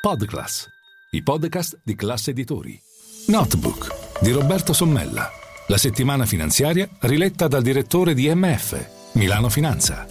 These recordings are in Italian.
Podclass, i podcast di classe editori. Notebook di Roberto Sommella. La settimana finanziaria riletta dal direttore di MF, Milano Finanza.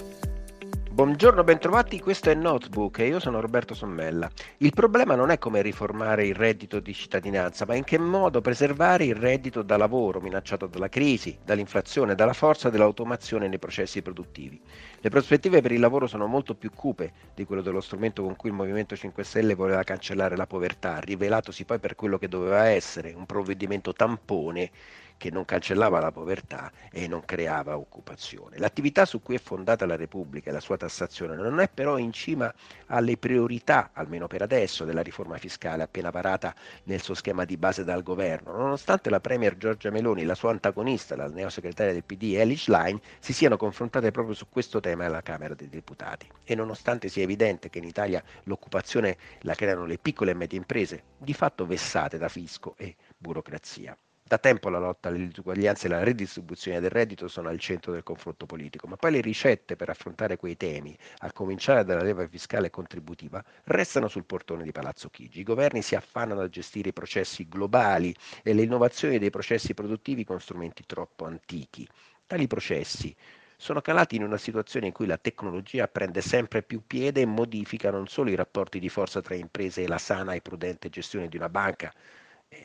Buongiorno, bentrovati, questo è Notebook e io sono Roberto Sommella. Il problema non è come riformare il reddito di cittadinanza, ma in che modo preservare il reddito da lavoro minacciato dalla crisi, dall'inflazione, dalla forza dell'automazione nei processi produttivi. Le prospettive per il lavoro sono molto più cupe di quello dello strumento con cui il Movimento 5 Stelle voleva cancellare la povertà, rivelatosi poi per quello che doveva essere, un provvedimento tampone che non cancellava la povertà e non creava occupazione. L'attività su cui è fondata la Repubblica e la sua tassazione non è però in cima alle priorità, almeno per adesso, della riforma fiscale appena parata nel suo schema di base dal governo, nonostante la Premier Giorgia Meloni e la sua antagonista, la neosegretaria del PD Elish Line, si siano confrontate proprio su questo tema alla Camera dei Deputati. E nonostante sia evidente che in Italia l'occupazione la creano le piccole e medie imprese, di fatto vessate da fisco e burocrazia. Da tempo la lotta alle disuguaglianze e la redistribuzione del reddito sono al centro del confronto politico, ma poi le ricette per affrontare quei temi, a cominciare dalla leva fiscale e contributiva, restano sul portone di Palazzo Chigi. I governi si affannano a gestire i processi globali e le innovazioni dei processi produttivi con strumenti troppo antichi. Tali processi sono calati in una situazione in cui la tecnologia prende sempre più piede e modifica non solo i rapporti di forza tra imprese e la sana e prudente gestione di una banca,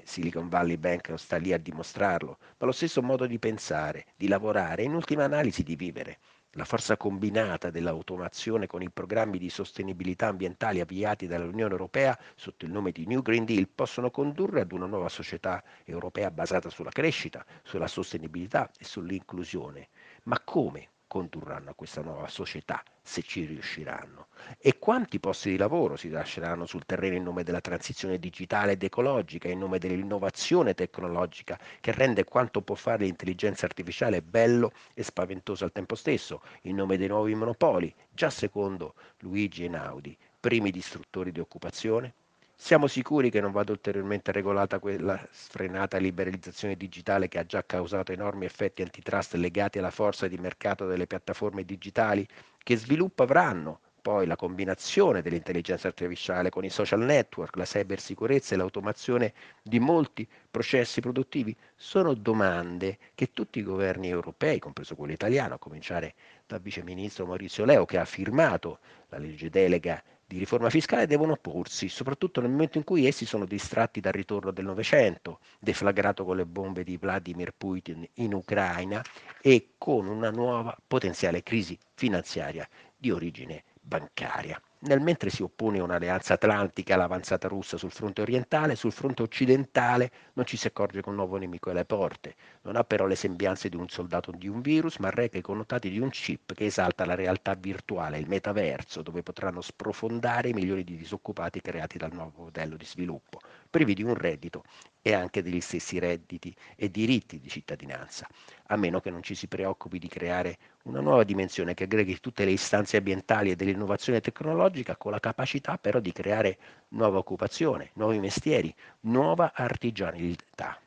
Silicon Valley Bank non sta lì a dimostrarlo, ma lo stesso modo di pensare, di lavorare e in ultima analisi di vivere. La forza combinata dell'automazione con i programmi di sostenibilità ambientale avviati dall'Unione Europea sotto il nome di New Green Deal possono condurre ad una nuova società europea basata sulla crescita, sulla sostenibilità e sull'inclusione. Ma come? Condurranno a questa nuova società, se ci riusciranno, e quanti posti di lavoro si lasceranno sul terreno in nome della transizione digitale ed ecologica, in nome dell'innovazione tecnologica che rende quanto può fare l'intelligenza artificiale bello e spaventoso al tempo stesso, in nome dei nuovi monopoli, già secondo Luigi Einaudi, primi distruttori di occupazione? Siamo sicuri che non vada ulteriormente regolata quella sfrenata liberalizzazione digitale che ha già causato enormi effetti antitrust legati alla forza di mercato delle piattaforme digitali? Che sviluppo avranno poi la combinazione dell'intelligenza artificiale con i social network, la cybersicurezza e l'automazione di molti processi produttivi sono domande che tutti i governi europei, compreso quello italiano, a cominciare dal vice ministro Maurizio Leo che ha firmato la legge delega di riforma fiscale devono porsi, soprattutto nel momento in cui essi sono distratti dal ritorno del Novecento, deflagrato con le bombe di Vladimir Putin in Ucraina e con una nuova potenziale crisi finanziaria di origine bancaria. Nel mentre si oppone un'alleanza atlantica all'avanzata russa sul fronte orientale, sul fronte occidentale non ci si accorge che un nuovo nemico è alle porte. Non ha però le sembianze di un soldato di un virus, ma reca i connotati di un chip che esalta la realtà virtuale, il metaverso, dove potranno sprofondare i milioni di disoccupati creati dal nuovo modello di sviluppo, privi di un reddito e anche degli stessi redditi e diritti di cittadinanza, a meno che non ci si preoccupi di creare una nuova dimensione che aggreghi tutte le istanze ambientali e dell'innovazione tecnologica con la capacità però di creare nuova occupazione, nuovi mestieri, nuova artigianalità.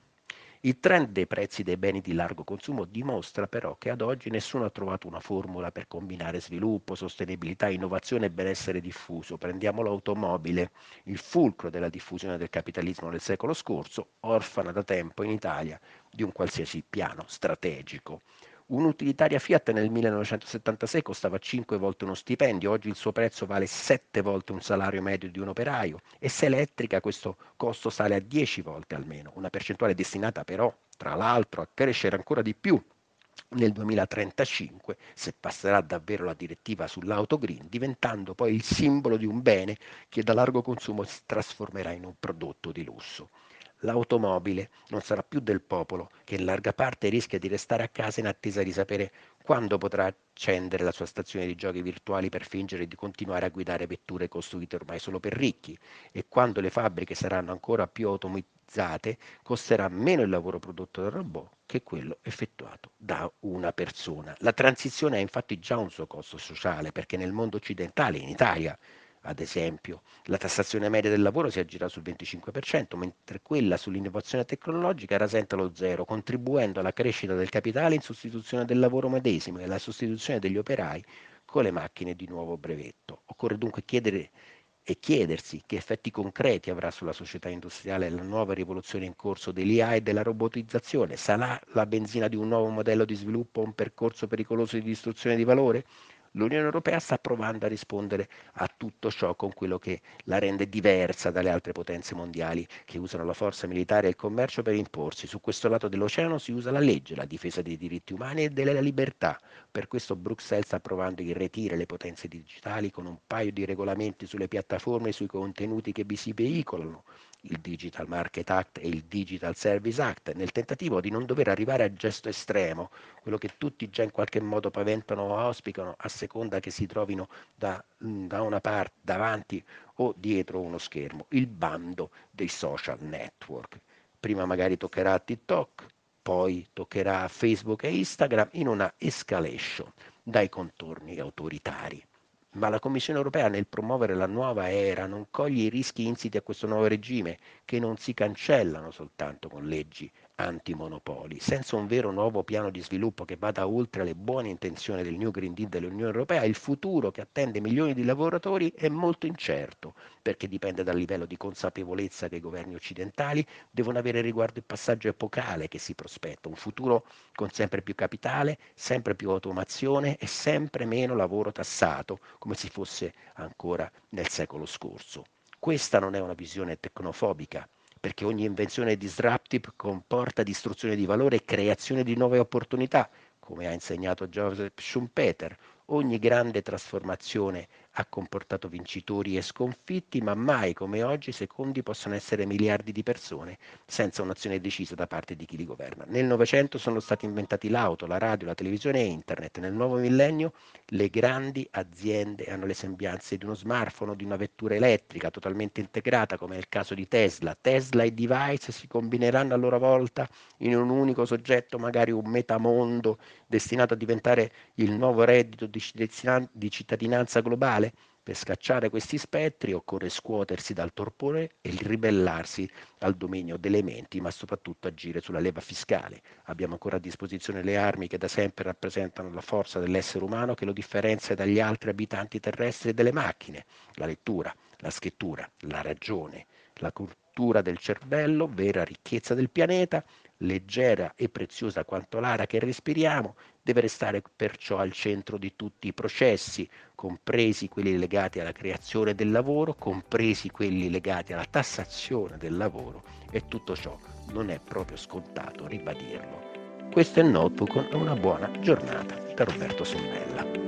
Il trend dei prezzi dei beni di largo consumo dimostra però che ad oggi nessuno ha trovato una formula per combinare sviluppo, sostenibilità, innovazione e benessere diffuso. Prendiamo l'automobile, il fulcro della diffusione del capitalismo del secolo scorso, orfana da tempo in Italia di un qualsiasi piano strategico. Un'utilitaria Fiat nel 1976 costava 5 volte uno stipendio, oggi il suo prezzo vale 7 volte un salario medio di un operaio. E se elettrica questo costo sale a 10 volte almeno, una percentuale destinata però, tra l'altro, a crescere ancora di più. Nel 2035 se passerà davvero la direttiva sull'auto green, diventando poi il simbolo di un bene che da largo consumo si trasformerà in un prodotto di lusso l'automobile non sarà più del popolo, che in larga parte rischia di restare a casa in attesa di sapere quando potrà accendere la sua stazione di giochi virtuali per fingere di continuare a guidare vetture costruite ormai solo per ricchi e quando le fabbriche saranno ancora più automatizzate costerà meno il lavoro prodotto dal robot che quello effettuato da una persona. La transizione ha infatti già un suo costo sociale perché nel mondo occidentale, in Italia, ad esempio. La tassazione media del lavoro si aggira sul 25%, mentre quella sull'innovazione tecnologica rasenta lo zero, contribuendo alla crescita del capitale in sostituzione del lavoro medesimo e alla sostituzione degli operai con le macchine di nuovo brevetto. Occorre dunque chiedere e chiedersi che effetti concreti avrà sulla società industriale la nuova rivoluzione in corso dell'IA e della robotizzazione. Sarà la benzina di un nuovo modello di sviluppo un percorso pericoloso di distruzione di valore? L'Unione Europea sta provando a rispondere a tutto ciò con quello che la rende diversa dalle altre potenze mondiali che usano la forza militare e il commercio per imporsi. Su questo lato dell'oceano si usa la legge, la difesa dei diritti umani e della libertà. Per questo Bruxelles sta provando a irretire le potenze digitali con un paio di regolamenti sulle piattaforme e sui contenuti che vi si veicolano il Digital Market Act e il Digital Service Act, nel tentativo di non dover arrivare al gesto estremo, quello che tutti già in qualche modo paventano o auspicano a seconda che si trovino da, da una parte davanti o dietro uno schermo, il bando dei social network. Prima magari toccherà a TikTok, poi toccherà a Facebook e Instagram in una escalation dai contorni autoritari ma la Commissione europea nel promuovere la nuova era non coglie i rischi insiti a questo nuovo regime, che non si cancellano soltanto con leggi antimonopoli. Senza un vero nuovo piano di sviluppo che vada oltre le buone intenzioni del New Green Deal dell'Unione Europea, il futuro che attende milioni di lavoratori è molto incerto, perché dipende dal livello di consapevolezza che i governi occidentali devono avere riguardo il passaggio epocale che si prospetta, un futuro con sempre più capitale, sempre più automazione e sempre meno lavoro tassato, come si fosse ancora nel secolo scorso. Questa non è una visione tecnofobica, perché ogni invenzione disruptive comporta distruzione di valore e creazione di nuove opportunità, come ha insegnato Joseph Schumpeter. Ogni grande trasformazione ha comportato vincitori e sconfitti, ma mai come oggi secondi possono essere miliardi di persone senza un'azione decisa da parte di chi li governa. Nel Novecento sono stati inventati l'auto, la radio, la televisione e internet. Nel nuovo millennio le grandi aziende hanno le sembianze di uno smartphone o di una vettura elettrica totalmente integrata, come nel caso di Tesla. Tesla e device si combineranno a loro volta in un unico soggetto, magari un metamondo destinato a diventare il nuovo reddito di cittadinanza globale per scacciare questi spettri occorre scuotersi dal torpore e ribellarsi al dominio delle menti, ma soprattutto agire sulla leva fiscale. Abbiamo ancora a disposizione le armi che da sempre rappresentano la forza dell'essere umano che lo differenzia dagli altri abitanti terrestri e delle macchine, la lettura, la scrittura, la ragione, la cultura del cervello, vera ricchezza del pianeta, leggera e preziosa quanto l'aria che respiriamo, deve restare perciò al centro di tutti i processi, compresi quelli legati alla creazione del lavoro, compresi quelli legati alla tassazione del lavoro e tutto ciò non è proprio scontato ribadirlo. Questo è il notebook, una buona giornata da Roberto Sonnella.